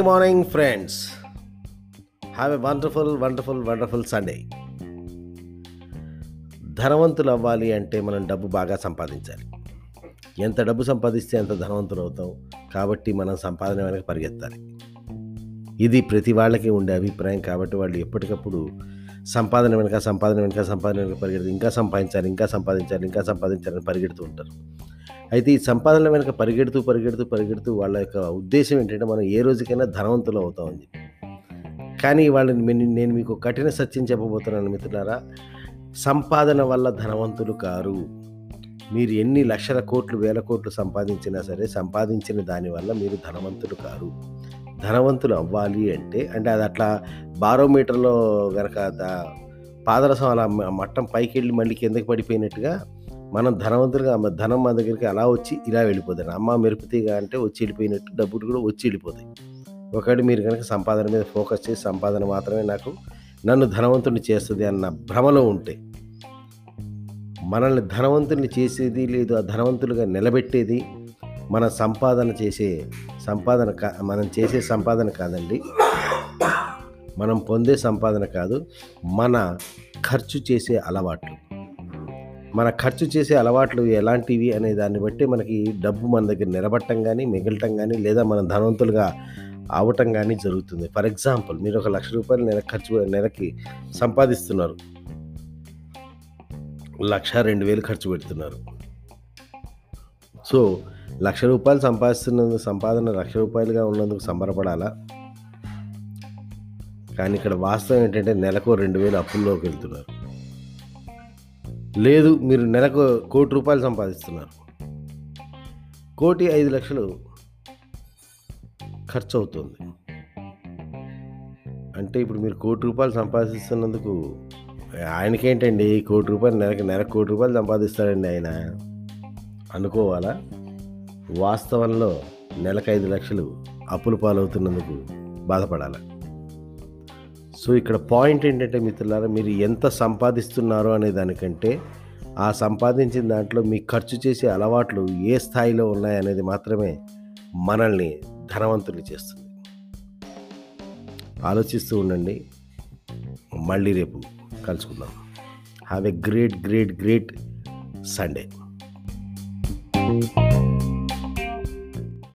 Morning morning friends have a wonderful wonderful wonderful Sunday ధనవంతులు అవ్వాలి అంటే మనం డబ్బు బాగా సంపాదించాలి. ఎంత డబ్బు సంపాదిస్తే అంత ధనవంతులు అవుతాం. కాబట్టి మనం సంపాదన వెనక పరిగెత్తాలి. ఇది ప్రతి వాళ్ళకి ఉండే అభిప్రాయం కాబట్టి వాళ్ళు ఎప్పటికప్పుడు సంపాదన వెనుక సంపాదన వెనుక సంపాదన వెనుక పరిగెడుతూ ఇంకా సంపాదించాలి ఇంకా సంపాదించాలి ఇంకా సంపాదించాలని పరిగెడుతూ ఉంటారు. అయితే ఈ సంపాదన వెనుక పరిగెడుతూ పరిగెడుతూ పరిగెడుతూ వాళ్ళ యొక్క ఉద్దేశం ఏంటంటే మనం ఏ రోజుకైనా ధనవంతులు అవుతామని చెప్పి. కానీ వాళ్ళని నేను మీకు కఠిన సత్యం చెప్పబోతున్నాను మిత్రులారా. సంపాదన వల్ల ధనవంతులు కారు. మీరు ఎన్ని లక్షల కోట్లు వేల కోట్లు సంపాదించినా సరే సంపాదించిన దానివల్ల మీరు ధనవంతులు కారు. ధనవంతులు అవ్వాలి అంటే అంటే అది అట్లా బారోమీటర్లో గనక దా పాదరసం అలా మట్టం పైకి వెళ్ళి మళ్ళీ కిందకి పడిపోయినట్టుగా మనం ధనవంతులుగా ధనం మన దగ్గరికి అలా వచ్చి ఇలా వెళ్ళిపోతాయి అమ్మ మెరుపుతీగా అంటే వచ్చి వెళ్ళిపోయినట్టు డబ్బులు కూడా వచ్చి వెళ్ళిపోతాయి. ఒకటి మీరు కనుక సంపాదన మీద ఫోకస్ చేసి సంపాదన మాత్రమే నాకు నన్ను ధనవంతుని చేస్తుంది అన్న భ్రమలో ఉంటే మనల్ని ధనవంతుల్ని చేసేది లేదు ఆ ధనవంతులుగా నిలబెట్టేది మన సంపాదన చేసే సంపాదన కా మనం చేసే సంపాదన కాదండి. మనం పొందే సంపాదన కాదు మన ఖర్చు చేసే అలవాట్లు. మన ఖర్చు చేసే అలవాట్లు ఎలాంటివి అనే దాన్ని బట్టి మనకి డబ్బు మన దగ్గర నిలబట్టం కానీ మిగలటం కానీ లేదా మనం ధనవంతులుగా అవటం కానీ జరుగుతుంది. ఫర్ ఎగ్జాంపుల్ మీరు ఒక లక్ష రూపాయలు నెల ఖర్చు నెలకి సంపాదిస్తున్నారు. లక్ష రెండు వేలు ఖర్చు పెడుతున్నారు. సో లక్ష రూపాయలు సంపాదిస్తున్నందుకు సంపాదన లక్ష రూపాయలుగా ఉన్నందుకు సంబరపడాలా? కానీ ఇక్కడ వాస్తవం ఏంటంటే నెలకు రెండు వేలు అప్పుల్లోకి వెళ్తున్నారు. లేదు మీరు నెలకు కోటి రూపాయలు సంపాదిస్తున్నారు. కోటి ఐదు లక్షలు ఖర్చు అవుతుంది అంటే ఇప్పుడు మీరు కోటి రూపాయలు సంపాదిస్తున్నందుకు ఆయనకేంటండి? కోటి రూపాయలు నెలకి నెలకు కోటి రూపాయలు సంపాదిస్తాడండి ఆయన. అనుకోవాలా? వాస్తవంలో నెలకు ఐదు లక్షలు అప్పులు పాలవుతున్నందుకు బాధపడాలి. సో ఇక్కడ పాయింట్ ఏంటంటే మిత్రులారా మీరు ఎంత సంపాదిస్తున్నారో అనే దానికంటే ఆ సంపాదించిన దాంట్లో మీ ఖర్చు చేసే అలవాట్లు ఏ స్థాయిలో ఉన్నాయనేది మాత్రమే మనల్ని ధనవంతులు చేస్తుంది. ఆలోచిస్తూ ఉండండి. మళ్ళీ రేపు కలుసుకుందాం. Have a great great great Sunday